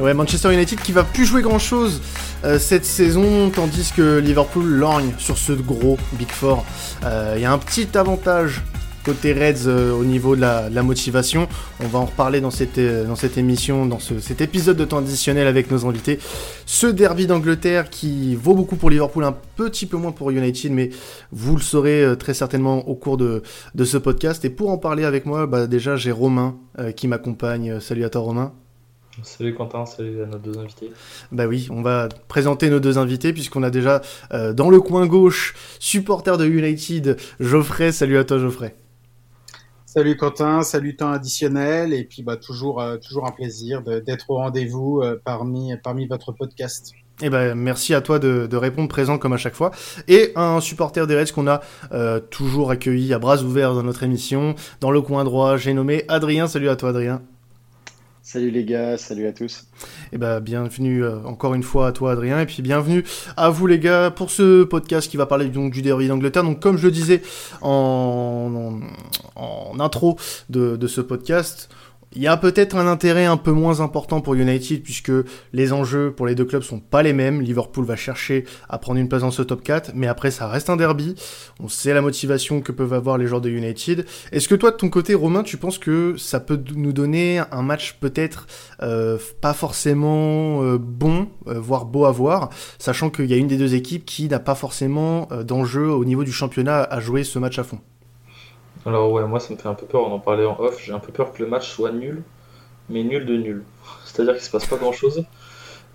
Manchester United qui va plus jouer grand chose euh, cette saison, tandis que Liverpool lorgne sur ce gros Big Four. Euh, il y a un petit avantage côté Reds euh, au niveau de la, motivation. On va en reparler dans cette, émission, dans cet épisode de temps additionnel avec nos invités. Ce derby d'Angleterre qui vaut beaucoup pour Liverpool, un petit peu moins pour United, mais vous le saurez très certainement au cours de, de ce podcast. Et pour en parler avec moi, bah, déjà j'ai Romain qui m'accompagne. Salut à toi Romain. Salut Quentin, salut à nos deux invités. Bah oui, on va présenter nos deux invités puisqu'on a déjà euh, dans le coin gauche, supporter de United, Geoffrey. Salut à toi Geoffrey. Salut Quentin, salut temps additionnel et puis bah toujours euh, toujours un plaisir d'être au rendez-vous euh, parmi parmi votre podcast. Et eh ben merci à toi de, répondre présent comme à chaque fois. Et un supporter des Reds qu'on a toujours accueilli à bras ouverts dans notre émission. Dans le coin droit, j'ai nommé Adrien. Salut à toi Adrien. Salut les gars, salut à tous. Et eh ben, bienvenue euh, encore une fois à toi Adrien et puis bienvenue à vous les gars pour ce podcast qui va parler donc du derby d'Angleterre. Donc comme je le disais en, intro de, ce podcast, il y a peut-être un intérêt un peu moins important pour United puisque les enjeux pour les deux clubs sont pas les mêmes. Liverpool va chercher à prendre une place dans ce top 4, mais après ça reste un derby. On sait la motivation que peuvent avoir les joueurs de United. Est-ce que toi de ton côté Romain, tu penses que ça peut nous donner un match peut-être euh, pas forcément euh, bon, euh, voire beau à voir, sachant qu'il y a une des deux équipes qui n'a pas forcément d'enjeu au niveau du championnat à jouer ce match à fond? Alors ouais, moi ça me fait un peu peur, on en parlait en off, j'ai un peu peur que le match soit nul, mais nul de nul. C'est-à-dire qu'il se passe pas grand-chose.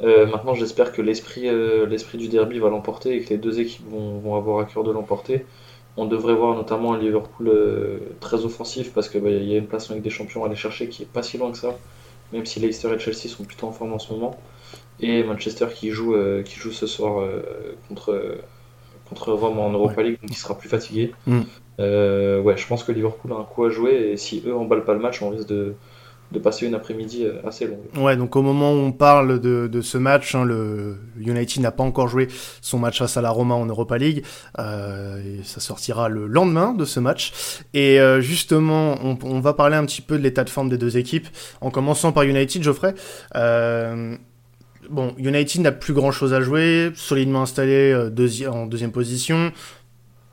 Euh, maintenant j'espère que l'esprit euh, l'esprit du derby va l'emporter et que les deux équipes vont, avoir à cœur de l'emporter. On devrait voir notamment Liverpool euh, très offensif parce qu'il bah, y a une place avec des champions à aller chercher qui est pas si loin que ça, même si Leicester et Chelsea sont plutôt en forme en ce moment. Et Manchester qui joue, qui joue ce soir contre, contre Rome en Europa League, donc il sera plus fatigué. Mm. Euh, ouais, je pense que Liverpool a un coup à jouer et si eux emballent pas le match, on risque de, de passer une après-midi euh, assez longue. Ouais, donc au moment où on parle de, de ce match, hein, le United n'a pas encore joué son match face à la Roma en Europa League. Euh, et ça sortira le lendemain de ce match. Et euh, justement, on, on, va parler un petit peu de l'état de forme des deux équipes, en commençant par United, Geoffrey. Euh, bon, United n'a plus grand chose à jouer, solidement installé euh, en deuxième position.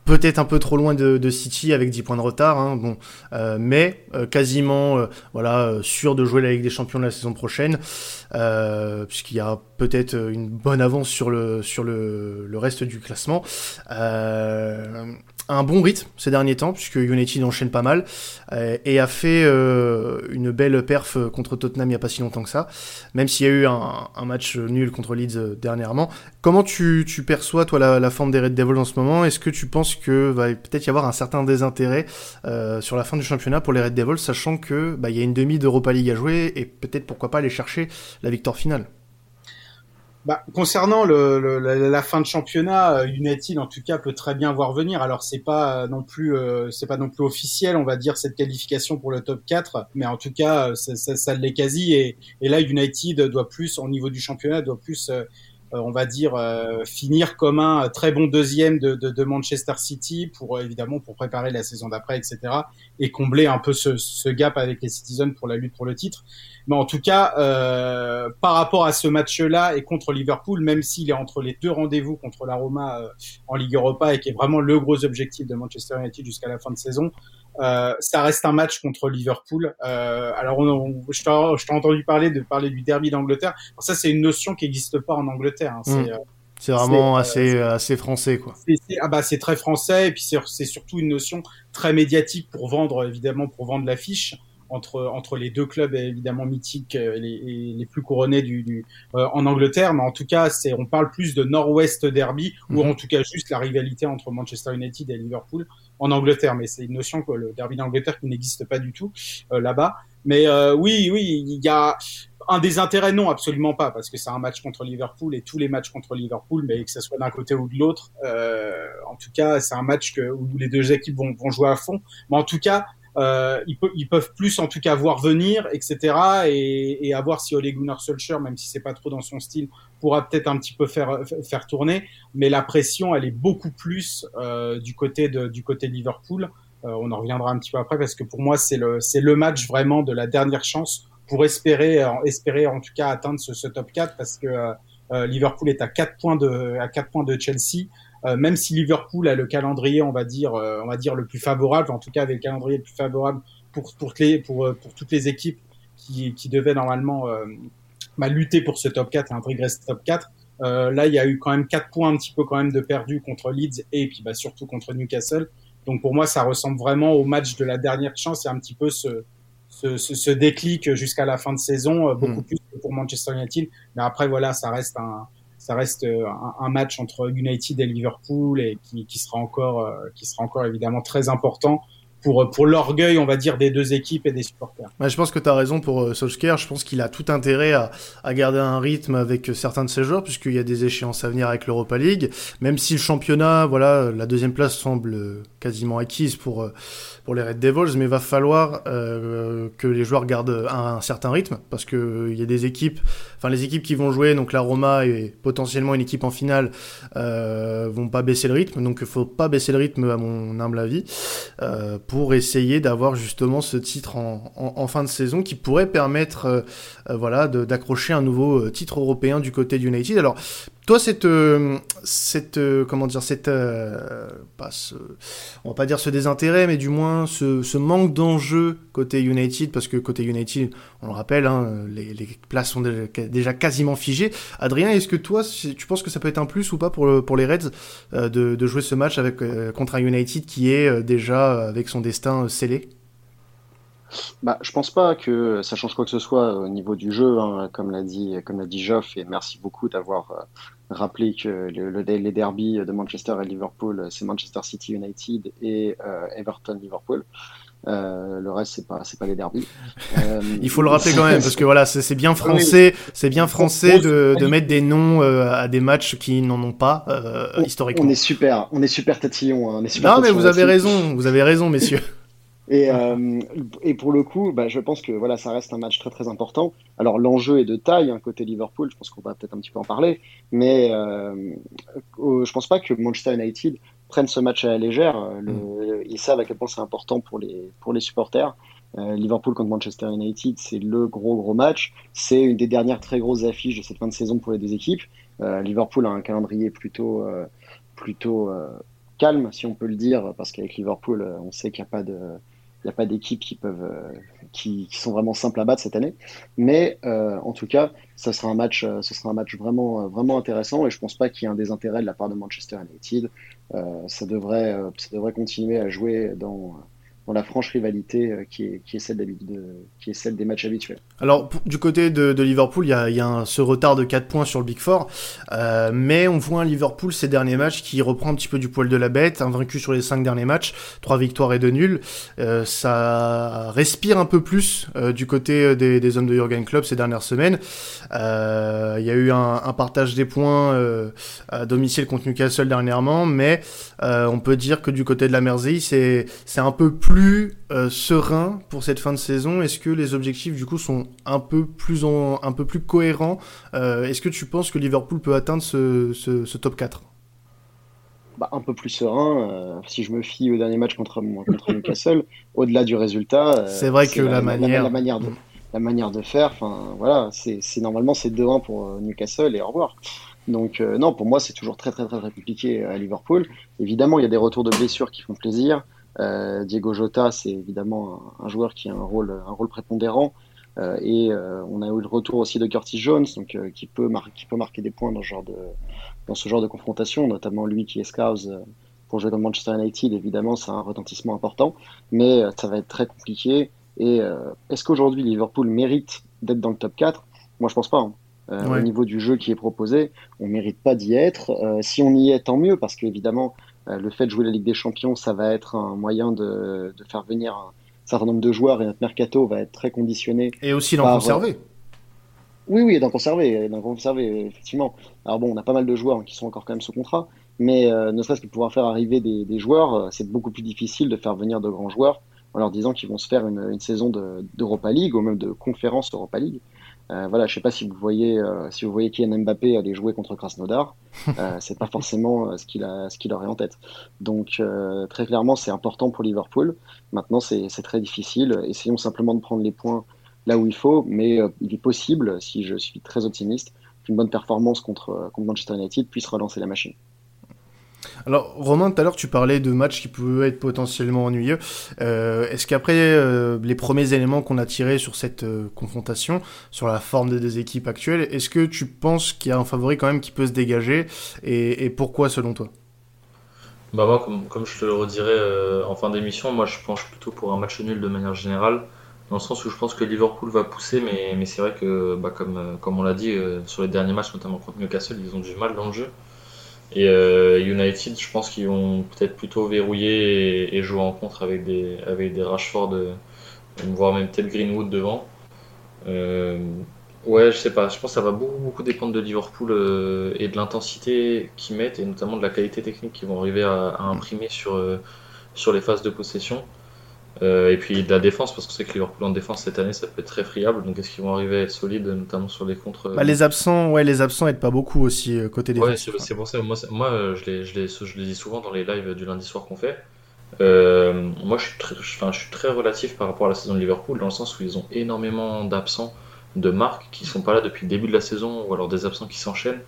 Peut-être un peu trop loin de, City avec 10 points de retard, hein, euh, mais euh, quasiment voilà sûr de jouer la Ligue des Champions la saison prochaine, puisqu'il y a peut-être une bonne avance sur le sur le, le reste du classement un bon rythme ces derniers temps, puisque United enchaîne pas mal, euh, et a fait euh, une belle perf contre Tottenham il n'y a pas si longtemps que ça, même s'il y a eu un, match nul contre Leeds euh, dernièrement. Comment tu, perçois, toi, la, forme des Red Devils en ce moment? Est-ce que tu penses que va peut-être y avoir un certain désintérêt sur la fin du championnat pour les Red Devils, sachant que bah, y a une demi d'Europa League à jouer, et peut-être pourquoi pas aller chercher la victoire finale? Bah, concernant le, la, fin de championnat, euh, United en tout cas peut très bien voir venir. Alors c'est pas non plus euh, c'est pas non plus officiel, on va dire cette qualification pour le top 4, mais en tout cas euh, ça, ça, ça l'est quasi. Et, et, là United doit plus au niveau du championnat doit plus euh, on va dire, euh, finir comme un très bon deuxième de, de, de Manchester City pour euh, évidemment pour préparer la saison d'après, etc. et combler un peu ce, ce, gap avec les Citizens pour la lutte pour le titre. Mais en tout cas, euh, par rapport à ce match-là et contre Liverpool, même s'il est entre les deux rendez-vous contre la Roma en Ligue Europa et qui est vraiment le gros objectif de Manchester United jusqu'à la fin de saison, euh, ça reste un match contre Liverpool. Euh, alors, on, je t'ai entendu parler de parler du derby d'Angleterre. Ça, c'est une notion qui n'existe pas en Angleterre. Hein. Mm. Euh, c'est vraiment assez assez français, quoi. ah bah c'est très français et puis c'est surtout une notion très médiatique pour vendre évidemment pour vendre l'affiche entre entre les deux clubs évidemment mythiques et les, les plus couronnés du, du en Angleterre mais en tout cas c'est on parle plus de Nord-Ouest derby ou mm. en tout cas juste la rivalité entre Manchester United et Liverpool en Angleterre, mais c'est une notion que le derby d'Angleterre qui n'existe pas du tout euh, là-bas. Mais euh, oui, oui, il y a un désintérêt, non, absolument pas, parce que c'est un match contre Liverpool et tous les matchs contre Liverpool, mais que ce soit d'un côté ou de l'autre, euh, en tout cas, c'est un match que, où les deux équipes vont, vont jouer à fond. Mais en tout cas, euh, ils, ils, peuvent plus en tout cas voir venir, etc. Et, et avoir si Ole Gunnar Solskjaer, même si c'est pas trop dans son style, pourra peut-être un petit peu faire faire tourner. Mais la pression, elle est beaucoup plus euh, du côté de du côté de Liverpool. Euh, on en reviendra un petit peu après parce que pour moi c'est le c'est le match vraiment de la dernière chance pour espérer, espérer en tout cas atteindre ce, ce top 4 parce que Liverpool est à 4 points de, à 4 points de Chelsea. Même si Liverpool a le calendrier, on va dire, on va dire le plus favorable, en tout cas avec le calendrier le plus favorable pour pour, les, pour, pour toutes les équipes qui, qui devaient normalement bah, lutter pour ce top 4 et intégrer ce top 4. Euh, là, il y a eu quand même quatre points un petit peu quand même de perdu contre Leeds et puis bah, surtout contre Newcastle. Donc pour moi, ça ressemble vraiment au match de la dernière chance. A un petit peu ce, ce, ce, déclic jusqu'à la fin de saison, euh, beaucoup mm. plus que pour Manchester United. Mais après, voilà, ça reste un, ça reste euh, un, match entre United et Liverpool et qui, qui sera encore, qui sera encore évidemment très important pour, pour l'orgueil, on va dire, des deux équipes et des supporters. je pense que tu as raison pour euh, Solskjaer. Je pense qu'il a tout intérêt à, à, garder un rythme avec euh, certains de ses joueurs, puisqu'il y a des échéances à venir avec l'Europa League. Même si le championnat, voilà, la deuxième place semble quasiment acquise pour, euh, pour les Red Devils, mais il va falloir euh, que les joueurs gardent un, certain rythme, parce qu'il il y a des équipes, enfin les équipes qui vont jouer, donc la Roma et potentiellement une équipe en finale, euh, vont pas baisser le rythme, donc il faut pas baisser le rythme à mon humble avis. Euh, pour essayer d'avoir justement ce titre en, fin de saison qui pourrait permettre euh, euh, d'accrocher un nouveau euh, titre européen du côté d'United. Alors, toi, cette, cette comment dire, cette, pas on va pas dire ce désintérêt, mais du moins ce, manque d'enjeu côté United, parce que côté United, on le rappelle, hein, les, places sont déjà, quasiment figées. Adrien, est-ce que toi, tu penses que ça peut être un plus ou pas pour, pour les Reds de, de, jouer ce match avec contre un United qui est déjà avec son destin scellé? Bah, je pense pas que ça change quoi que ce soit au niveau du jeu, hein, comme l'a dit, comme l'a dit Geoff, et merci beaucoup d'avoir euh, rappelé que le, les derbies de Manchester et Liverpool, c'est Manchester City United et euh, Everton Liverpool. Euh, le reste, c'est pas, c'est pas les derbies. Il faut le rappeler quand même, parce que voilà, c'est bien français, c'est bien français de, de, mettre des noms à des matchs qui n'en ont pas historiquement. On est super, on est super tatillon. Hein, on est super non, mais vous avez raison, vous avez raison, messieurs. Et, euh, et pour le coup, bah, je pense que voilà, ça reste un match très très important. Alors l'enjeu est de taille hein, côté Liverpool, je pense qu'on va peut-être un petit peu en parler, mais euh, je pense pas que Manchester United prenne ce match à la légère. Le, mm. Ils savent à quel point c'est important pour les pour les supporters. Euh, Liverpool contre Manchester United, c'est le gros gros match. C'est une des dernières très grosses affiches de cette fin de saison pour les deux équipes. Euh, Liverpool a un calendrier plutôt euh, plutôt calme, si on peut le dire, parce qu'avec Liverpool, on sait qu'il n'y a pas de n'y a pas d'équipes qui peuvent euh, qui, sont vraiment simples à battre cette année. Mais euh, en tout cas, ça sera un match, euh, ce sera un match vraiment vraiment intéressant et je pense pas qu'il y ait un désintérêt de la part de Manchester United. ça devrait ça devrait continuer à jouer dans la franche rivalité qui est celle des matchs habituels. Alors, du côté de, Liverpool, il y a, ce retard de 4 points sur le Big Four, euh, mais on voit un Liverpool ces derniers matchs qui reprend un petit peu du poil de la bête, invaincu sur les 5 derniers matchs, 3 victoires et 2 nuls. Euh, ça respire un peu plus euh, du côté des, hommes de Jurgen Klopp ces dernières semaines. Il y a eu un, partage des points à domicile contre Newcastle dernièrement, mais on peut dire que du côté de la Mersey, c'est un peu plus serein pour cette fin de saison Est-ce que les objectifs du coup sont un peu plus, en, un peu plus cohérents euh, Est-ce que tu penses que Liverpool peut atteindre ce, ce, top 4 bah, un peu plus serein. Euh, si je me fie au dernier match contre, contre Newcastle, au-delà du résultat, c'est vrai que la, manière, la, manière de, la manière de faire, voilà, c'est normalement c'est 2-1 pour Newcastle et au revoir. Donc non, pour moi c'est toujours très très très très compliqué à Liverpool. Évidemment, il y a des retours de blessures qui font plaisir. Euh, Diego Jota, c'est évidemment un, joueur qui a un rôle, un rôle prépondérant. Euh, et euh, on a eu le retour aussi de Curtis Jones, donc qui peut qui peut marquer des points dans ce genre de dans ce genre de confrontation, notamment lui qui est scouse pour jouer dans Manchester United. Évidemment, c'est un retentissement important, mais ça va être très compliqué. Et est-ce qu'aujourd'hui Liverpool mérite d'être dans le top 4 Moi, je pense pas. Hein. Au niveau du jeu qui est proposé, on mérite pas d'y être. si on y est, tant mieux, parce qu'évidemment, euh, le fait de jouer la Ligue des Champions, ça va être un moyen de, de faire venir un certain nombre de joueurs et notre mercato va être très conditionné. Et aussi d'en conserver. Oui, oui, d'en conserver, d'en conserver, effectivement. Alors bon, on a pas mal de joueurs qui sont encore quand même sous contrat, mais euh, ne serait-ce que pouvoir faire arriver des, des joueurs, euh, c'est beaucoup plus difficile de faire venir de grands joueurs en leur disant qu'ils vont se faire une, une saison d'Europa League ou même de conférence Europa League. Euh, voilà, je sais pas si vous voyez euh, si vous voyez Kylian Mbappé aller jouer contre Krasnodar, euh, c'est pas forcément ce qu'il a ce qu'il aurait en tête. Donc très clairement, c'est important pour Liverpool. Maintenant, c'est très difficile. Essayons simplement de prendre les points là où il faut, mais il est possible, si je suis très optimiste, qu'une bonne performance contre, contre Manchester United puisse relancer la machine. Alors, Romain, tout à l'heure, tu parlais de matchs qui pouvaient être potentiellement ennuyeux. Euh, est-ce qu'après euh, les premiers éléments qu'on a tirés sur cette euh, confrontation, sur la forme des équipes actuelles, est-ce que tu penses qu'il y a un favori quand même qui peut se dégager et, pourquoi selon toi? Bah moi, comme, je te le redirai en fin d'émission, moi je penche plutôt pour un match nul de manière générale, dans le sens où je pense que Liverpool va pousser, mais, c'est vrai que, bah, comme on l'a dit, sur les derniers matchs, notamment contre Newcastle, ils ont du mal dans le jeu. Et euh, United, je pense qu'ils vont peut-être plutôt verrouiller et, jouer en contre avec des, avec des Rashford, euh, voire même peut-être Greenwood devant. Euh, ouais, je sais pas. Je pense que ça va beaucoup, beaucoup dépendre de Liverpool et de l'intensité qu'ils mettent et notamment de la qualité technique qu'ils vont arriver à, imprimer sur, sur les phases de possession. Euh, et puis de la défense, parce qu'on sait que Liverpool en défense cette année, ça peut être très friable. Donc est-ce qu'ils vont arriver à être solides, notamment sur les contres bah, Les absents, ouais, les absents aident pas beaucoup aussi euh, côté défense. Ouais, c'est pour ça. Moi, moi euh, je, les, je, les, je les dis souvent dans les lives du lundi soir qu'on fait. moi, je suis, très, je suis très relatif par rapport à la saison de Liverpool, dans le sens où ils ont énormément d'absents de marques qui sont pas là depuis le début de la saison, ou alors des absents qui s'enchaînent.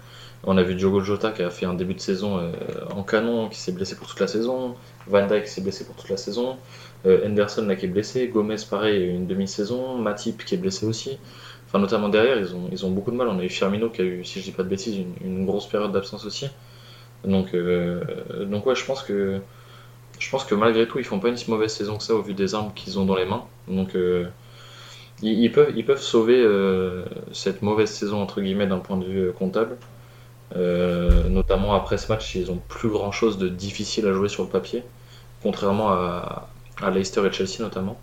On a vu Diogo Jota qui a fait un début de saison en canon, qui s'est blessé pour toute la saison. Van Dijk qui s'est blessé pour toute la saison. Euh, Henderson là qui est blessé, Gomez pareil une demi-saison, Matip qui est blessé aussi. Enfin notamment derrière ils ont, ils beaucoup de mal. On a eu Firmino qui a eu, si je dis pas de bêtises, une, grosse période d'absence aussi. Donc, euh, donc ouais je pense que je pense que malgré tout ils font pas une si mauvaise saison que ça au vu des armes qu'ils ont dans les mains. Donc euh, ils peuvent sauver cette mauvaise saison entre guillemets d'un point de vue comptable. Notamment après ce match, ils ont plus grand chose de difficile à jouer sur le papier, contrairement à, à Leicester et Chelsea notamment.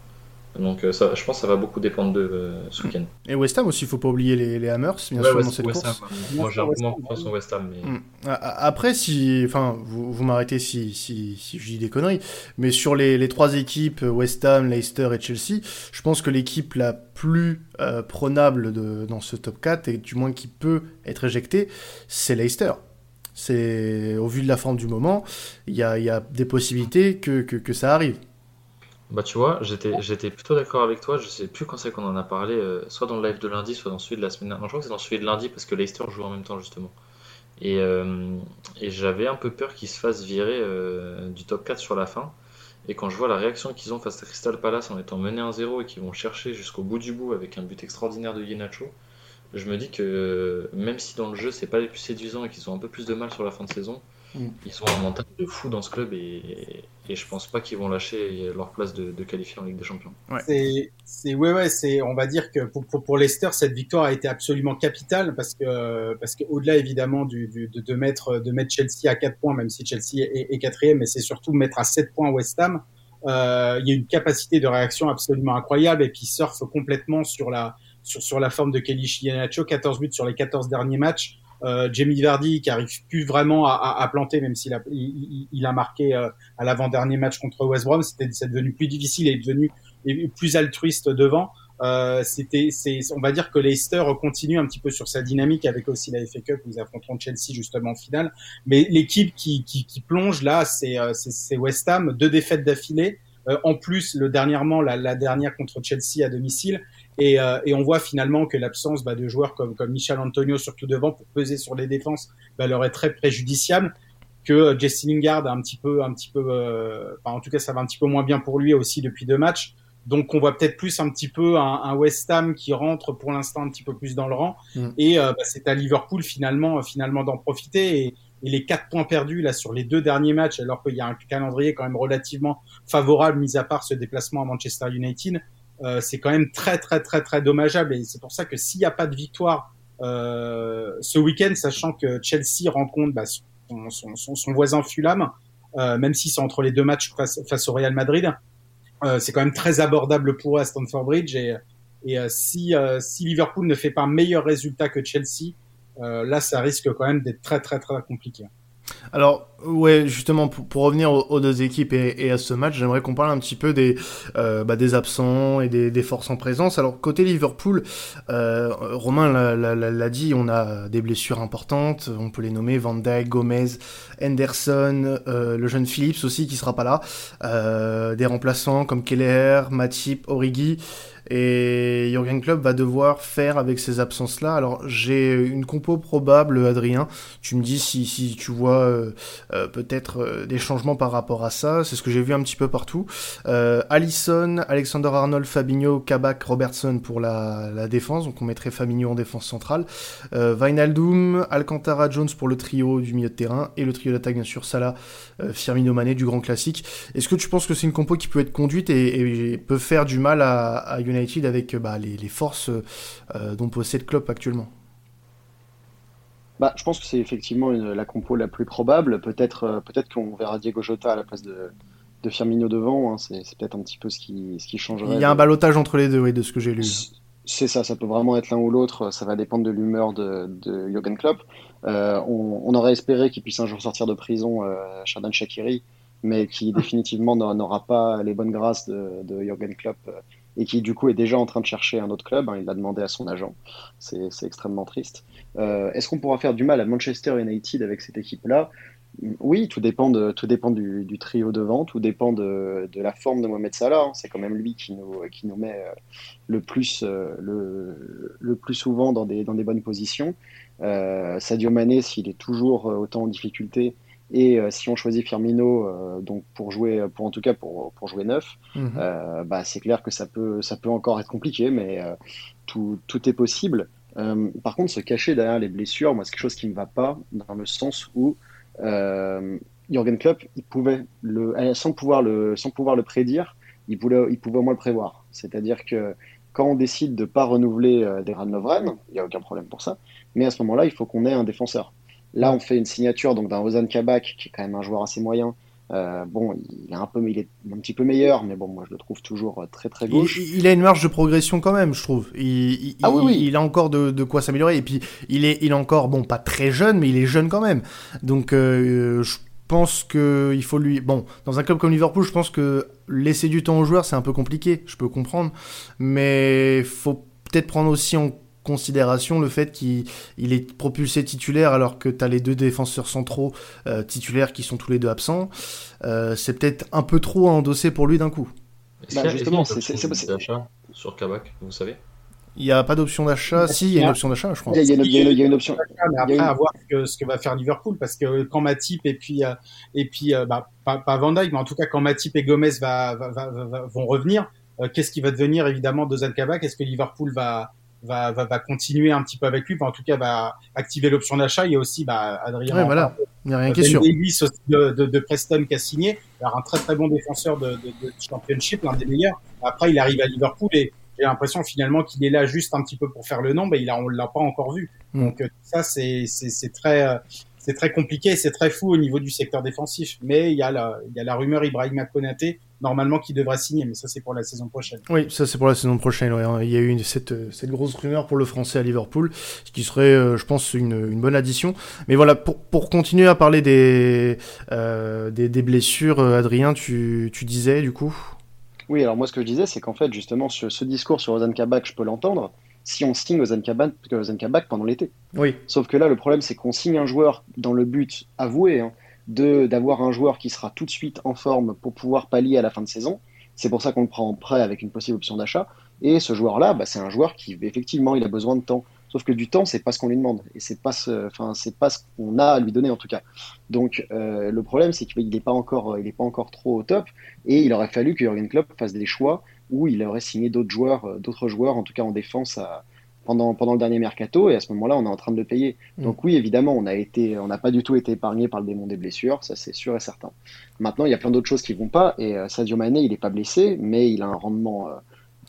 Donc euh, ça, je pense que ça va beaucoup dépendre de euh, ce week-end. Et West Ham aussi, il faut pas oublier les, les Hammers, bien sûr, dans cette course. Moi j'ai un peu moins confiance en West Ham. Mais... Mm. Après, si, enfin, vous, vous m'arrêtez si, si, si, je dis des conneries, mais sur les, les, trois équipes, West Ham, Leicester et Chelsea, je pense que l'équipe la plus euh, prenable de, dans ce top 4, et du moins qui peut être éjectée, c'est Leicester. C'est au vu de la forme du moment, il y a, y a, des possibilités que, que, que ça arrive. Bah tu vois, j'étais j'étais plutôt d'accord avec toi, je sais plus quand c'est qu'on en a parlé, euh, soit dans le live de lundi, soit dans celui de la semaine dernière. Non, je crois que c'est dans celui de lundi parce que Leicester joue en même temps justement. Et, euh, et j'avais un peu peur qu'ils se fassent virer euh, du top 4 sur la fin. Et quand je vois la réaction qu'ils ont face à Crystal Palace en étant menés 1-0 et qu'ils vont chercher jusqu'au bout du bout avec un but extraordinaire de Yenacho, je me dis que même si dans le jeu c'est pas les plus séduisants et qu'ils ont un peu plus de mal sur la fin de saison, Mm. Ils ont un mental de fou dans ce club et, et je pense pas qu'ils vont lâcher leur place de, de qualifier en Ligue des Champions. Ouais. C'est, ouais, ouais, c'est, on va dire que pour, pour, pour, Leicester, cette victoire a été absolument capitale parce que, parce que au-delà évidemment du, du, de, de, mettre, de mettre Chelsea à 4 points, même si Chelsea est, est quatrième, mais c'est surtout mettre à 7 points West Ham. Euh, il y a une capacité de réaction absolument incroyable et puis surfe complètement sur la, sur, sur la forme de Kelly Iheanacho, 14 buts sur les 14 derniers matchs. Euh, Jamie Vardy qui arrive plus vraiment à, à, planter, même s'il a, il, il a marqué euh, à l'avant-dernier match contre West Brom, c'était c'est devenu plus difficile et devenu plus altruiste devant. Euh, c'était, c'est, on va dire que Leicester continue un petit peu sur sa dynamique avec aussi la FA Cup où ils affronteront Chelsea justement en finale. Mais l'équipe qui, qui, qui plonge là, c'est, euh, c'est, West Ham, deux défaites d'affilée. Euh, en plus, le dernièrement, la, la, dernière contre Chelsea à domicile. Et, euh, et on voit finalement que l'absence bah, de joueurs comme, comme Michel Antonio, surtout devant, pour peser sur les défenses, bah, leur est très préjudiciable. Que euh, Jesse Lingard a un petit peu, un petit peu, euh, enfin, en tout cas, ça va un petit peu moins bien pour lui aussi depuis deux matchs. Donc on voit peut-être plus un petit peu un, un, West Ham qui rentre pour l'instant un petit peu plus dans le rang. Mm. Et euh, bah, c'est à Liverpool finalement, finalement d'en profiter. Et, et, les quatre points perdus là sur les deux derniers matchs, alors qu'il y a un calendrier quand même relativement favorable, mis à part ce déplacement à Manchester United, euh, c'est quand même très très très très dommageable et c'est pour ça que s'il n'y a pas de victoire euh, ce week-end, sachant que Chelsea rencontre bah, son, son, son, voisin Fulham, euh, même si c'est entre les deux matchs face, au Real Madrid, euh, c'est quand même très abordable pour eux à Stamford Bridge et, et euh, si, euh, si Liverpool ne fait pas meilleur résultat que Chelsea, là ça risque quand même d'être très très très compliqué. Alors, ouais, justement, pour, revenir aux, deux équipes et, à ce match, j'aimerais qu'on parle un petit peu des, euh, bah, absents et des, forces en présence. Alors, côté Liverpool, euh, Romain l'a dit, on a des blessures importantes, on peut les nommer Van Dijk, Gomez, Henderson, euh, le jeune Phillips aussi qui sera pas là, des remplaçants comme Keller, Matip, Origi. Et Jurgen Klopp va devoir faire avec ces absences-là. Alors j'ai une compo probable, Adrien. Tu me dis si, tu vois euh, euh, peut-être euh, des changements par rapport à ça. C'est ce que j'ai vu un petit peu partout. Allison, Alexander Arnold, Fabinho, Kabak, Robertson pour la, défense. Donc on mettrait Fabinho en défense centrale. Vinaldum, Alcantara, Jones pour le trio du milieu de terrain. Et le trio d'attaque bien sûr Salah, Firmino, Mané du grand classique. Est-ce que tu penses que c'est une compo qui peut être conduite et, peut faire du mal à, à United avec bah, les, les, forces dont possède Klopp actuellement bah, je pense que c'est effectivement la compo la plus probable. Peut-être euh, peut-être qu'on verra Diego Jota à la place de, de Firmino devant. Hein. C'est, peut-être un petit peu ce qui, ce qui changerait. Il y a un balotage entre les deux, oui, de ce que j'ai lu. C'est ça, ça peut vraiment être l'un ou l'autre. Ça va dépendre de l'humeur de, de Jürgen Klopp. Euh, on, aurait espéré qu'il puisse un jour sortir de prison, euh, Shadan Shakiri, mais qui définitivement n'aura pas les bonnes grâces de, de Jürgen Klopp euh, et qui du coup est déjà en train de chercher un autre club. Hein, il l'a demandé à son agent. C'est extrêmement triste. Euh, Est-ce qu'on pourra faire du mal à Manchester United avec cette équipe-là? Oui, tout dépend, de, tout dépend du, du, trio devant, tout dépend de, la forme de Mohamed Salah. Hein. C'est quand même lui qui nous, qui nous met euh, le plus, euh, le, plus souvent dans des, dans des bonnes positions. Euh, Sadio Mané, s'il est toujours autant en difficulté, et euh, si on choisit Firmino, euh, donc pour jouer, pour en tout cas pour, pour jouer neuf, mhm. euh, bah, c'est clair que ça peut, ça peut encore être compliqué, mais tout, tout, est possible. par contre, se cacher derrière les blessures, moi, c'est quelque chose qui ne me va pas, dans le sens où Jürgen Klopp, il pouvait, le, sans, pouvoir le, sans pouvoir le prédire, il pouvait, il pouvait au moins le prévoir. C'est-à-dire que quand on décide de ne pas renouveler des Lovren, il n'y a aucun problème pour ça, mais à ce moment-là, il faut qu'on ait un défenseur. Là, on fait une signature donc d'un Ozan Kabak, qui est quand même un joueur assez moyen. Euh, bon, il est un peu, il est un petit peu meilleur, mais bon, moi je le trouve toujours euh, très très gauche. Il, a une marge de progression quand même, je trouve. Il, ah oui, oui. il a encore de, quoi s'améliorer. Et puis il est, il est encore, bon, pas très jeune, mais il est jeune quand même. Donc euh, je pense que il faut lui. Bon, dans un club comme Liverpool, je pense que laisser du temps aux joueurs, c'est un peu compliqué. Je peux comprendre, mais faut peut-être prendre aussi en considération le fait qu'il est propulsé titulaire alors que tu as les deux défenseurs centraux euh, titulaires qui sont tous les deux absents. Euh, c'est peut-être un peu trop à endosser pour lui d'un coup. Bah, justement, c'est d'achat sur Kabak, vous savez? Il n'y a pas d'option d'achat. Si, il y a une option d'achat, je crois. Il y, a une option. Mais après, à voir ce que, va faire Liverpool, parce que quand Matip et puis, euh, et puis bah, pas, pas, Van Dijk, mais en tout cas, quand Matip et Gomez va, vont revenir, qu'est-ce qui va devenir évidemment de Zan Kabak? Est-ce que Liverpool va, va, va, va, continuer un petit peu avec lui, en tout cas va activer l'option d'achat. Il y a aussi bah, Adrien. Ouais, voilà. Il n'y a rien sûr. De, de, de, Preston qui a signé, alors un très très bon défenseur de, de, de Championship, l'un des meilleurs. Après, il arrive à Liverpool et j'ai l'impression finalement qu'il est là juste un petit peu pour faire le nom, mais il a, on l'a pas encore vu. Mm. Donc ça, c'est c'est très euh, c'est très compliqué, c'est très fou au niveau du secteur défensif. Mais il y a la, il y a la rumeur Ibrahim Konaté normalement qui devrait signer, mais ça c'est pour la saison prochaine. Oui, ça c'est pour la saison prochaine. Il y a eu cette, cette, grosse rumeur pour le français à Liverpool, ce qui serait, euh, je pense, une, une, bonne addition. Mais voilà, pour, pour continuer à parler des, euh, des, des, blessures, euh, Adrien, tu, tu disais du coup? Oui, alors moi ce que je disais, c'est qu'en fait, justement, ce, ce discours sur Ozan Kabak, je peux l'entendre si on signe Ozan Kabak pendant l'été. Oui. Sauf que là, le problème, c'est qu'on signe un joueur dans le but avoué, hein, de d'avoir un joueur qui sera tout de suite en forme pour pouvoir pallier à la fin de saison. C'est pour ça qu'on le prend en prêt avec une possible option d'achat. Et ce joueur-là, bah, c'est un joueur qui effectivement il a besoin de temps. Sauf que du temps, c'est pas ce qu'on lui demande et c'est pas ce, enfin c'est pas ce qu'on a à lui donner en tout cas. Donc euh, le problème, c'est qu'il n'est pas encore, il est pas encore trop au top et il aurait fallu que Jurgen Klopp fasse des choix où il aurait signé d'autres joueurs, euh, d'autres joueurs en tout cas en défense à, pendant, pendant le dernier mercato et à ce moment-là, on est en train de le payer. Mm. Donc oui, évidemment, on a été, on n'a pas du tout été épargné par le démon des blessures, ça c'est sûr et certain. Maintenant, il y a plein d'autres choses qui vont pas et euh, Sadio Mané, il est pas blessé, mais il a un rendement euh,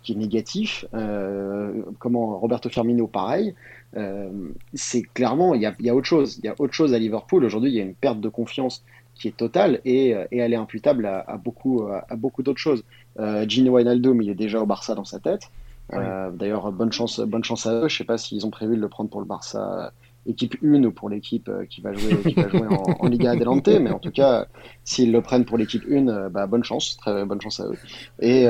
qui est négatif. Euh, comment Roberto Firmino, pareil. C'est clairement, il y a, y a, autre chose. Il y a autre chose à Liverpool. Aujourd'hui, il y a une perte de confiance qui est totale et, et elle est imputable à, à beaucoup, à, beaucoup d'autres choses. Gino Wijnaldum, il est déjà au Barça dans sa tête. Euh, d'ailleurs, bonne chance, bonne chance à eux. Je sais pas s'ils ont prévu de le prendre pour le Barça euh, équipe 1 ou pour l'équipe euh, qui va jouer, qui va jouer en, Liga Adelante, mais en tout cas, s'ils le prennent pour l'équipe 1, bah, bonne chance, très bonne chance à eux. Et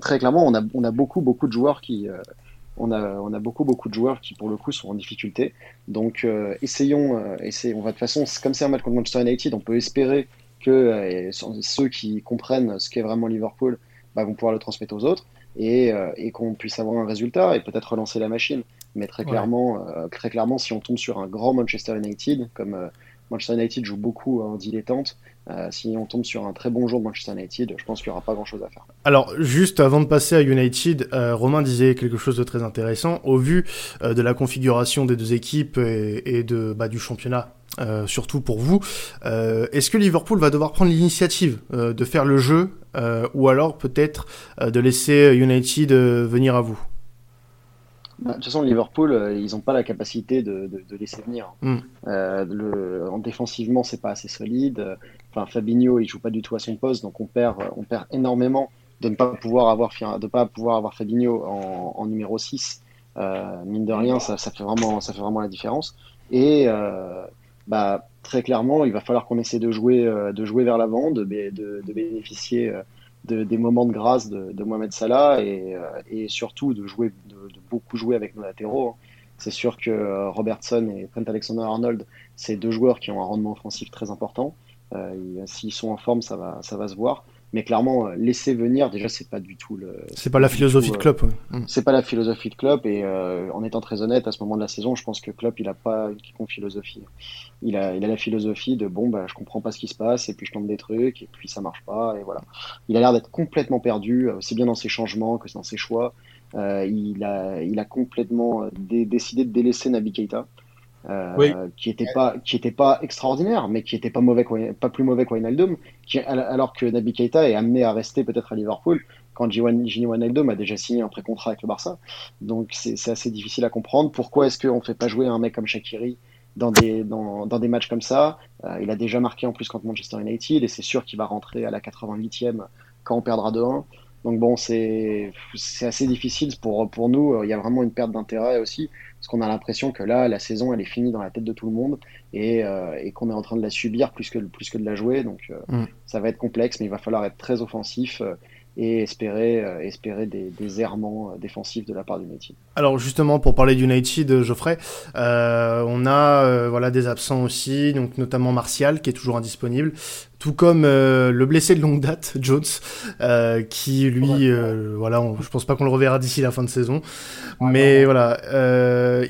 très clairement, on a, on a beaucoup, beaucoup de joueurs qui, on a, on a beaucoup, beaucoup de joueurs qui, pour le coup, sont en difficulté. Donc, essayons, essayons, on va de toute façon, comme c'est un match contre Manchester United, on peut espérer que ceux qui comprennent ce qu'est vraiment Liverpool bah, vont pouvoir le transmettre aux autres. et, et qu'on puisse avoir un résultat et peut-être relancer la machine. Mais très clairement, très clairement, si on tombe sur un grand Manchester United, comme Manchester United joue beaucoup en dilettante. Euh, si on tombe sur un très bon jour Manchester United, je pense qu'il n'y aura pas grand-chose à faire. Alors, juste avant de passer à United, euh, Romain disait quelque chose de très intéressant. Au vu euh, de la configuration des deux équipes et, de, bah, du championnat, surtout pour vous, est-ce que Liverpool va devoir prendre l'initiative de faire le jeu ou alors peut-être de laisser United venir à vous? De toute façon, Liverpool, euh, ils n'ont pas la capacité de, laisser venir. Mm. Euh, le, en défensivement, c'est pas assez solide. Enfin, Fabinho, il joue pas du tout à son poste, donc on perd, on perd énormément de ne pas pouvoir avoir, de pas pouvoir avoir Fabinho en, numéro 6. Euh, mine de rien, ça, fait vraiment, ça fait vraiment la différence. Et bah, très clairement, il va falloir qu'on essaie de jouer, de jouer vers l'avant, de, de, bénéficier des moments de grâce de, Mohamed Salah et, euh, et, surtout de, jouer, de, beaucoup jouer avec nos latéraux. C'est sûr que euh, Robertson et Trent Alexander-Arnold, c'est deux joueurs qui ont un rendement offensif très important. Euh, S'ils sont en forme, ça va, ça va se voir. Mais clairement, euh, laisser venir, déjà, c'est pas du tout le. C'est pas la philosophie de Klopp. Mm. C'est pas la philosophie de Klopp. Et euh, en étant très honnête, à ce moment de la saison, je pense que Klopp, il a pas une philosophie. Il a, il a la philosophie de bon, bah, je comprends pas ce qui se passe, et puis je tente des trucs, et puis ça marche pas, et voilà. Il a l'air d'être complètement perdu, euh, aussi bien dans ses changements que dans ses choix. Euh, il, a, il a complètement décidé de délaisser Naby Keita. Euh, qui était pas qui était pas extraordinaire, mais qui était pas mauvais, pas plus mauvais qu'Wijnaldum, alors que Naby Keita est amené à rester peut-être à Liverpool quand Gini Wijnaldum a déjà signé un pré-contrat avec le Barça. Donc c'est assez difficile à comprendre. Pourquoi est-ce qu'on fait pas jouer un mec comme Shakiri dans des dans, dans des matchs comme ça? Euh, Il a déjà marqué en plus contre Manchester United et c'est sûr qu'il va rentrer à la 88e quand on perdra 2-1. Donc bon, c'est assez difficile pour, pour nous. Il y a vraiment une perte d'intérêt aussi, parce qu'on a l'impression que là, la saison, elle est finie dans la tête de tout le monde et, euh, et qu'on est en train de la subir plus que, plus que de la jouer. Donc euh, mm. ça va être complexe, mais il va falloir être très offensif. Euh, et espérer, euh, espérer des, des, errements euh, défensifs de la part d'United. Alors justement, pour parler d'United, euh, Geoffrey, euh, on a voilà des absents aussi, donc notamment Martial qui est toujours indisponible, tout comme le blessé de longue date, Jones, euh, qui lui, voilà, je pense pas qu'on le reverra d'ici la fin de saison, mais voilà,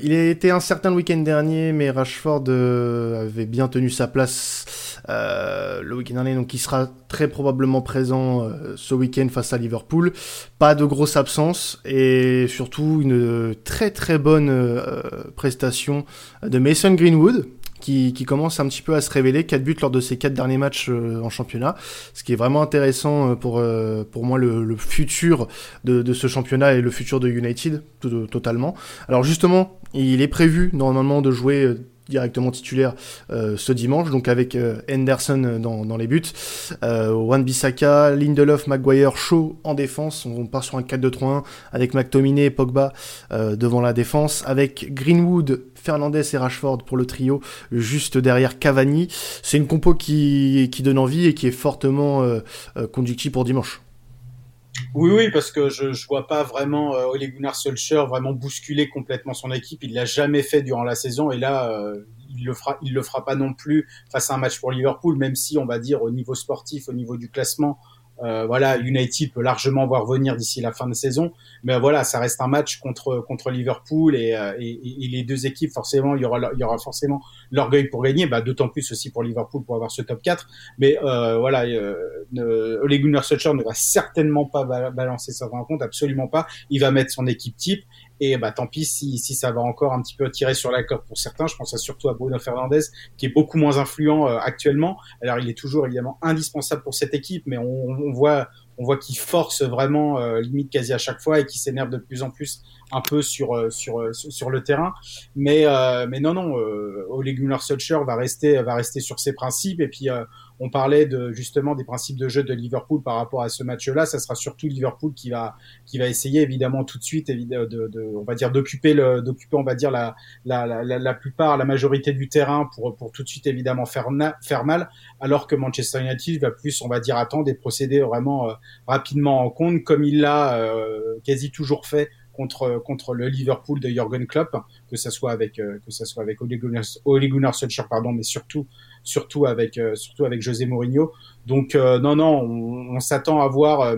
il a été incertain le week-end dernier, mais Rashford avait bien tenu sa place euh, le week-end dernier, donc il sera très probablement présent euh, ce week-end face à Liverpool. Pas de grosse absence et surtout une très très bonne euh, prestation de Mason Greenwood. Qui, qui, commence un petit peu à se révéler, 4 buts lors de ses 4 derniers matchs en championnat, ce qui est vraiment intéressant pour, pour moi le, le futur de, de, ce championnat et le futur de United, totalement. Alors justement, il est prévu normalement de jouer directement titulaire euh, ce dimanche, donc avec euh, Henderson dans, dans, les buts, euh, Wan Bissaka, Lindelof, Maguire, Shaw en défense, on, part sur un 4-2-3-1 avec McTominay et Pogba euh, devant la défense, avec Greenwood, Fernandez et Rashford pour le trio, juste derrière Cavani. C'est une compo qui, qui donne envie et qui est fortement euh, conductive pour dimanche. Oui, oui, parce que je ne vois pas vraiment euh, Ole Gunnar Solskjaer vraiment bousculer complètement son équipe. Il l'a jamais fait durant la saison et là, euh, il le fera, il le fera pas non plus face à un match pour Liverpool, même si on va dire au niveau sportif, au niveau du classement, euh, voilà, United peut largement voir venir d'ici la fin de saison, mais voilà, ça reste un match contre contre Liverpool et, euh, et, et les deux équipes forcément, il y aura il y aura forcément l'orgueil pour gagner, bah, d'autant plus aussi pour Liverpool pour avoir ce top 4. Mais euh, voilà, euh, Ole Gunnar Solskjaer ne va certainement pas balancer sa rencontre, absolument pas. Il va mettre son équipe type et bah tant pis si, si ça va encore un petit peu tirer sur la corde pour certains. Je pense surtout à Bruno Fernandez qui est beaucoup moins influent euh, actuellement. Alors il est toujours évidemment indispensable pour cette équipe, mais on, on voit on voit qu'il force vraiment euh, limite quasi à chaque fois et qu'il s'énerve de plus en plus un peu sur euh, sur sur le terrain. Mais mais non non, Ole Gunnar va rester va rester sur ses principes et puis on parlait de justement des principes de jeu de Liverpool par rapport à ce match-là. Ça sera surtout Liverpool qui va qui va essayer évidemment tout de suite de, de, on va dire d'occuper le d'occuper on va dire la, la la, la plupart la majorité du terrain pour pour tout de suite évidemment faire faire mal alors que Manchester United va plus on va dire attendre et procéder vraiment euh, rapidement en compte comme il l'a euh, quasi toujours fait contre contre le Liverpool de Jurgen Klopp, que ça soit avec euh, que ça soit avec Ole Gunnar, Ole Gunnar pardon, mais surtout surtout avec euh, surtout avec José Mourinho. Donc euh, non non, on, s'attend à voir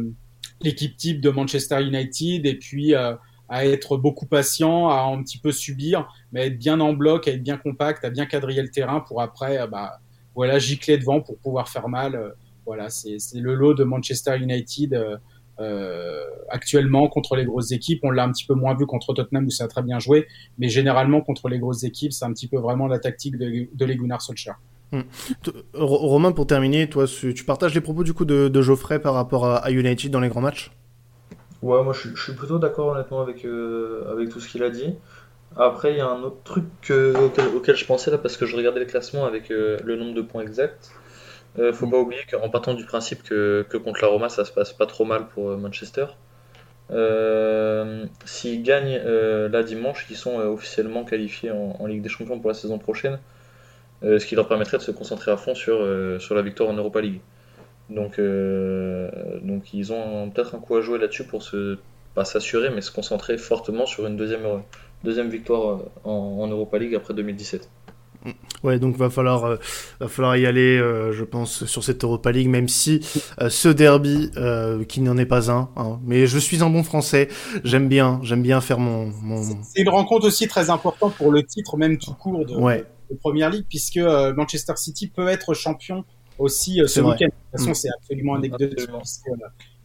l'équipe type de Manchester United et puis à être beaucoup patient, à un petit peu subir, mais être bien en bloc, à être bien compact, à bien quadriller le terrain pour après, bah, voilà, gicler devant pour pouvoir faire mal. Voilà, c'est le lot de Manchester United euh, actuellement contre les grosses équipes. On l'a un petit peu moins vu contre Tottenham où ça a très bien joué, mais généralement contre les grosses équipes, c'est un petit peu vraiment la tactique de, de Legunar Solskjaer. Hmm. Romain, pour terminer, toi, tu partages les propos du coup de, Geoffrey par rapport à, United dans les grands matchs? Ouais, moi je, suis plutôt d'accord honnêtement avec, euh, avec tout ce qu'il a dit. Après, il y a un autre truc auquel, je pensais là parce que je regardais le classement avec euh, le nombre de points exacts. Euh, faut pas oublier qu'en partant du principe que, contre la Roma ça se passe pas trop mal pour euh, Manchester, euh, s'ils gagnent là dimanche, ils sont officiellement qualifiés en, Ligue des Champions pour la saison prochaine, ce qui leur permettrait de se concentrer à fond sur, sur la victoire en Europa League. Donc, donc ils ont peut-être un coup à jouer là-dessus pour se pas s'assurer, mais se concentrer fortement sur une deuxième, deuxième victoire en Europa League après 2017. Ouais, donc va falloir, euh, va falloir y aller, euh, je pense, sur cette Europa League, même si euh, ce derby, qui n'en est pas un, hein, mais je suis un bon Français, j'aime bien, j'aime bien faire mon. mon... C'est une rencontre aussi très importante pour le titre, même tout court de, ouais. de Première Ligue, puisque Manchester City peut être champion aussi ce week-end. De toute façon, mm. c'est absolument anecdotique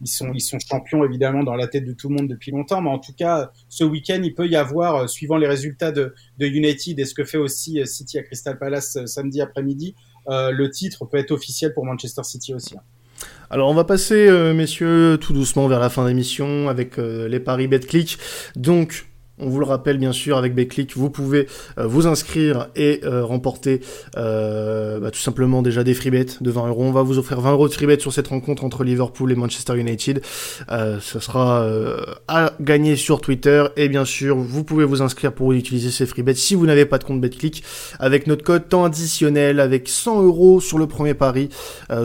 ils sont, ils sont champions évidemment dans la tête de tout le monde depuis longtemps, mais en tout cas, ce week-end, il peut y avoir, euh, suivant les résultats de, de United et ce que fait aussi euh, City à Crystal Palace euh, samedi après-midi, le titre peut être officiel pour Manchester City aussi. Hein. Alors on va passer, messieurs, tout doucement vers la fin d'émission avec les paris BetClick. Donc on vous le rappelle bien sûr avec Beclick, vous pouvez euh, vous inscrire et euh, remporter euh, bah, tout simplement déjà des free bets de 20 euros. On va vous offrir 20 euros de free bets sur cette rencontre entre Liverpool et Manchester United. ce sera à gagner sur Twitter et bien sûr vous pouvez vous inscrire pour utiliser ces free bets si vous n'avez pas de compte Betclick avec notre code temps additionnel avec 100 euros sur le premier pari.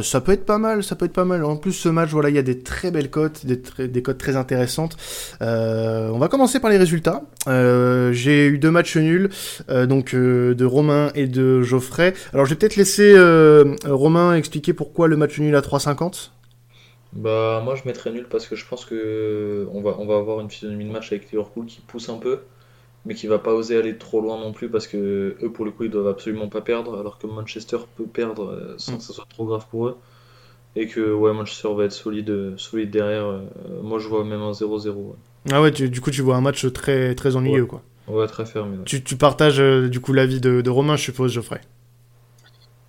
ça peut être pas mal, ça peut être pas mal. En plus ce match voilà il y a des très belles cotes, des cotes très intéressantes. on va commencer par les résultats. Euh, j'ai eu deux matchs nuls, euh, donc euh, de Romain et de Geoffrey. Alors je vais peut-être laisser Romain expliquer pourquoi le match nul à 3,50. Bah moi je mettrais nul parce que je pense que on va, on va avoir une physionomie de match avec Liverpool qui pousse un peu, mais qui va pas oser aller trop loin non plus parce que eux pour le coup ils doivent absolument pas perdre, alors que Manchester peut perdre sans que ce soit trop grave pour eux. Et que ouais Manchester va être solide, solide derrière. moi je vois même un 0-0. Ah ouais, du coup, tu vois un match très, très ennuyeux, quoi. Ouais, très fermé. Tu, tu, partages, euh, du coup, l'avis de, de Romain, je suppose, Geoffrey.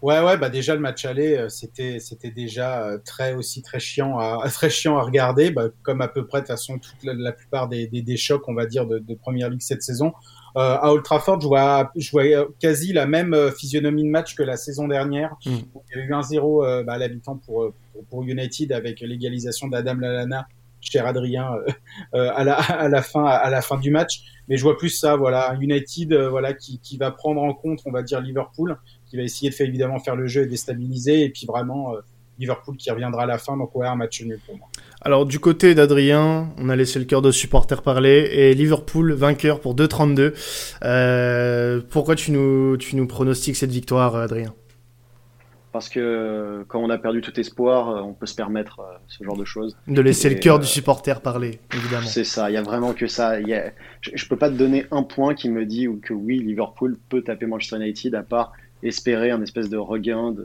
Ouais, ouais, bah déjà le match aller, euh, c'était, c'était déjà euh, très aussi très chiant à très chiant à regarder, bah, comme à peu près de toute façon toute la, plupart des, des, des, chocs, on va dire, de, de première ligue cette saison. Euh, à Old Trafford, je vois, je vois quasi la même physionomie de match que la saison dernière. Mm. Il y a eu un 0 bah, à l'habitant pour, pour, pour United avec l'égalisation d'Adam Lalana cher Adrien euh, euh, à, la, fin à la fin du match. Mais je vois plus ça, voilà, United, euh, voilà, qui, qui va prendre en compte, on va dire Liverpool, qui va essayer de faire évidemment faire le jeu et déstabiliser, et puis vraiment Liverpool qui reviendra à la fin. Donc ouais, un match nul pour moi. Alors du côté d'Adrien, on a laissé le cœur de supporter parler et Liverpool vainqueur pour 2-32. Euh, pourquoi tu nous, tu nous pronostiques cette victoire, Adrien? Parce que euh, quand on a perdu tout espoir, euh, on peut se permettre euh, ce genre de choses. De laisser le cœur du supporter parler, évidemment. C'est ça, il y a vraiment que ça. je, ne peux pas te donner un point qui me dit que oui, Liverpool peut taper Manchester United, à part espérer un espèce de regain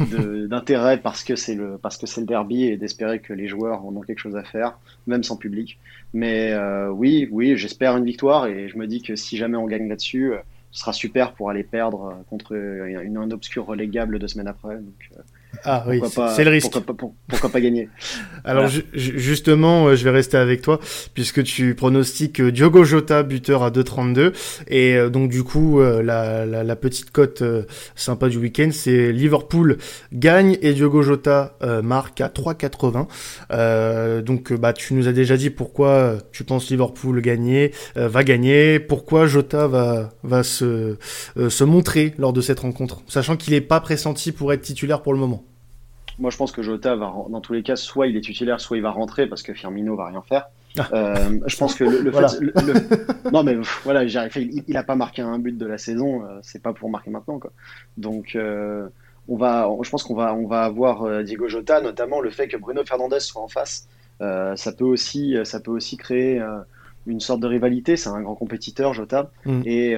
d'intérêt parce que c'est le parce que c'est le derby et d'espérer que les joueurs en ont quelque chose à faire, même sans public. Mais oui, oui, j'espère une victoire et je me dis que si jamais on gagne là-dessus ce sera super pour aller perdre contre une, un obscur relégable deux semaines après. Donc, euh, ah oui, c'est le risque. Pourquoi pas, gagner Alors justement, euh, je vais rester avec toi puisque tu pronostiques euh, Diogo Jota buteur à 2,32 et euh, donc du coup la, la, petite cote sympa du week-end c'est Liverpool gagne et Diogo Jota marque à 3,80. donc bah tu nous as déjà dit pourquoi tu penses Liverpool gagner va gagner, pourquoi Jota va va se se montrer lors de cette rencontre, sachant qu'il n'est pas pressenti pour être titulaire pour le moment. Moi, je pense que Jota va, dans tous les cas, soit il est titulaire, soit il va rentrer parce que Firmino va rien faire. Ah. Euh, je pense que le, fait, non mais voilà, il, il, a pas marqué un but de la saison, euh, c'est pas pour marquer maintenant quoi. Donc euh, on va, je pense qu'on va, on va avoir Diego Jota, notamment le fait que Bruno Fernandez soit en face. ça peut aussi, ça peut aussi créer une sorte de rivalité. C'est un grand compétiteur, Jota, mm. et,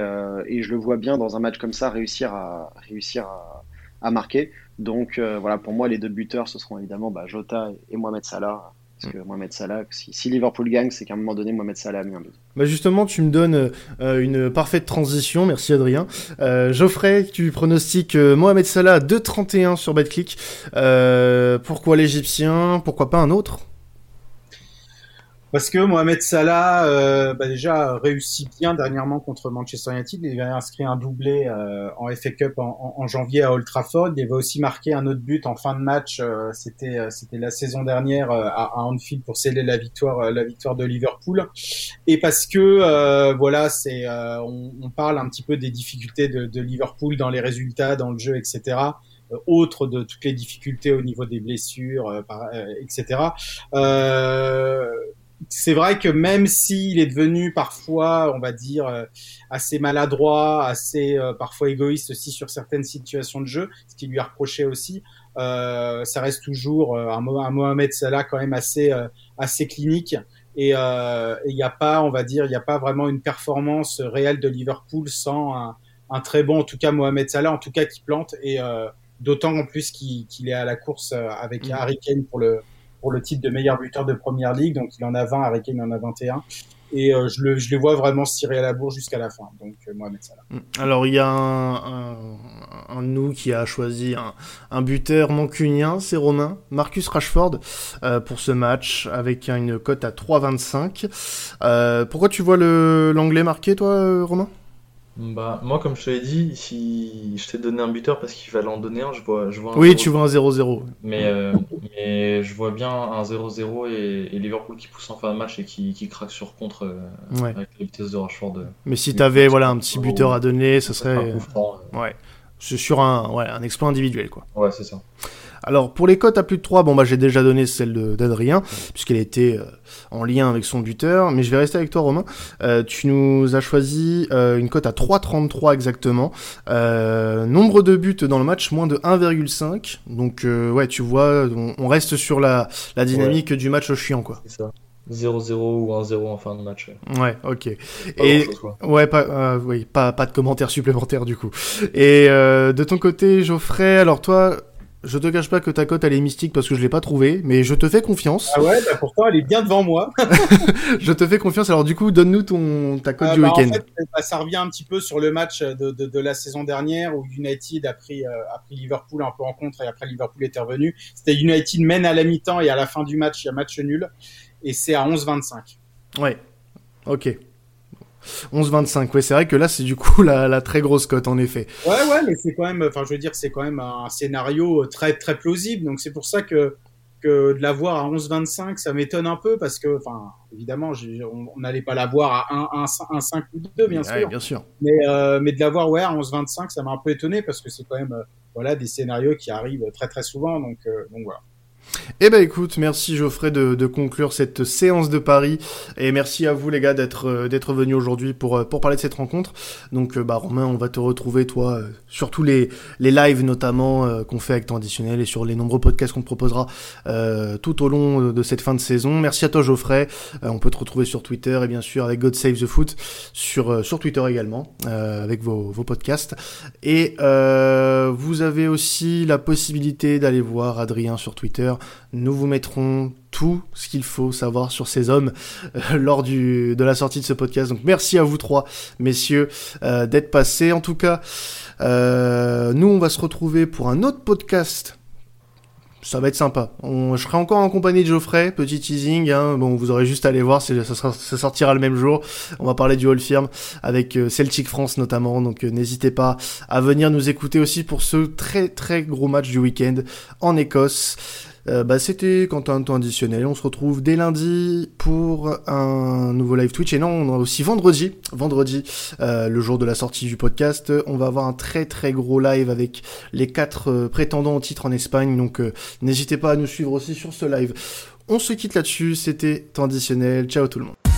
et, je le vois bien dans un match comme ça réussir à réussir à, à marquer. Donc voilà, pour moi, les deux buteurs, ce seront évidemment bah, Jota et Mohamed Salah. Parce que Mohamed Salah, si, Liverpool gagne, c'est qu'à un moment donné, Mohamed Salah a mis un but. Bah justement, tu me donnes euh, une parfaite transition. Merci Adrien. Euh, Geoffrey, tu pronostiques euh, Mohamed Salah 2,31 sur BetClick. pourquoi l'Égyptien? Pourquoi pas un autre? Parce que Mohamed Salah, euh, bah déjà réussit bien dernièrement contre Manchester United. Il avait inscrit un doublé euh, en FA Cup en, janvier à Old Trafford. Il avait aussi marqué un autre but en fin de match. Euh, c'était euh, c'était la saison dernière à, à, Anfield pour sceller la victoire la victoire de Liverpool. Et parce que voilà, c'est on, on, parle un petit peu des difficultés de, de, Liverpool dans les résultats, dans le jeu, etc. Autre de toutes les difficultés au niveau des blessures, etc. Euh, c'est vrai que même s'il est devenu parfois, on va dire, euh, assez maladroit, assez euh, parfois égoïste aussi sur certaines situations de jeu, ce qui lui a reproché aussi, euh, ça reste toujours un, un, Mohamed Salah quand même assez assez clinique. Et il n'y a pas, on va dire, il n'y a pas vraiment une performance réelle de Liverpool sans un, un, très bon, en tout cas Mohamed Salah, en tout cas qui plante et d'autant en plus qu'il est à la course avec mmh. Harry Kane pour le pour le titre de meilleur buteur de première ligue. Donc il en a 20, Harry Kane en a 21. Et euh, je, le, je les vois vraiment se tirer à la bourre jusqu'à la fin. Donc euh, Mohamed Salah. Mm. Alors il y a un, un, nous qui a choisi un, un buteur mancunien, c'est Romain, Marcus Rashford, euh, pour ce match avec une cote à 3,25. Euh, pourquoi tu vois l'anglais marqué toi, Romain? Bah, moi, comme je te l'ai dit, si je t'ai donné un buteur parce qu'il fallait en donner un, je vois, je vois un Oui, tu vois un 0-0. Mais, euh, mais je vois bien un 0-0 et, Liverpool qui pousse en fin de match et qui, qui craque sur contre euh, avec la vitesse de Rashford. Euh. Mais si t'avais voilà, un petit buteur à donner, ce serait. ouais. C'est sur un, ouais, un exploit individuel, quoi. Ouais, c'est ça. Alors pour les cotes à plus de 3, bon bah j'ai déjà donné celle d'Adrien, puisqu'elle était euh, en lien avec son buteur, mais je vais rester avec toi Romain. Euh, tu nous as choisi euh, une cote à 3,33 exactement. nombre de buts dans le match, moins de 1,5. Donc ouais, tu vois, on, reste sur la, la dynamique du match au chiant quoi. C'est ça. 0-0 ou 1-0 en fin de match. Ouais, ok. et ouais, pas, oui, pas, pas de commentaires supplémentaires du coup. Et de ton côté, Geoffrey, alors toi, je te cache pas que ta cote elle est mystique parce que je l'ai pas trouvée, mais je te fais confiance. Ah ouais, bah pourtant elle est bien devant moi. je te fais confiance. Alors du coup, donne-nous ton ta cote euh, du bah, week-end. En fait, bah, ça revient un petit peu sur le match de, de, de la saison dernière où United a pris euh, a pris Liverpool un peu en contre et après Liverpool est revenu. C'était United mène à la mi-temps et à la fin du match il y a match nul et c'est à 11-25. Ouais. Ok. 11-25, ouais, c'est vrai que là, c'est du coup la, la, très grosse cote, en effet. Ouais, ouais, mais c'est quand même, enfin, je veux dire, c'est quand même un scénario très, très plausible. Donc, c'est pour ça que, que de l'avoir à 11-25, ça m'étonne un peu parce que, enfin, évidemment, on n'allait pas l'avoir à 1, 1, 1, 5 ou 2, bien sûr. bien sûr. Mais, euh, mais de l'avoir, ouais, à 11-25, ça m'a un peu étonné parce que c'est quand même, euh, voilà, des scénarios qui arrivent très, très souvent. Donc, euh, donc voilà. Eh ben écoute, merci Geoffrey de, conclure cette séance de Paris et merci à vous les gars d'être euh, d'être venus aujourd'hui pour euh, pour parler de cette rencontre. Donc euh, bah Romain, on va te retrouver toi sur tous les les lives notamment qu'on fait avec temps et sur les nombreux podcasts qu'on proposera tout au long de cette fin de saison. Merci à toi Geoffrey. on peut te retrouver sur Twitter et bien sûr avec God Save the Foot sur sur Twitter également avec vos vos podcasts et vous avez aussi la possibilité d'aller voir Adrien sur Twitter nous vous mettrons tout ce qu'il faut savoir sur ces hommes euh, lors de la sortie de ce podcast. Donc merci à vous trois, messieurs, euh, d'être passés. En tout cas, euh, nous, on va se retrouver pour un autre podcast ça va être sympa. Je serai encore en compagnie de Geoffrey, petit teasing. Hein. Bon, vous aurez juste à aller voir, ça, sortira le même jour. On va parler du Hall Firm avec Celtic France notamment. Donc n'hésitez pas à venir nous écouter aussi pour ce très très gros match du week-end en Écosse. Euh, bah, c'était Quentin temps additionnel. On se retrouve dès lundi pour un nouveau live Twitch. Et non, on a aussi vendredi, vendredi, euh, le jour de la sortie du podcast, on va avoir un très très gros live avec les quatre euh, prétendants au titre en Espagne. Donc n'hésitez pas à nous suivre aussi sur ce live. On se quitte là-dessus. C'était temps additionnel. Ciao tout le monde.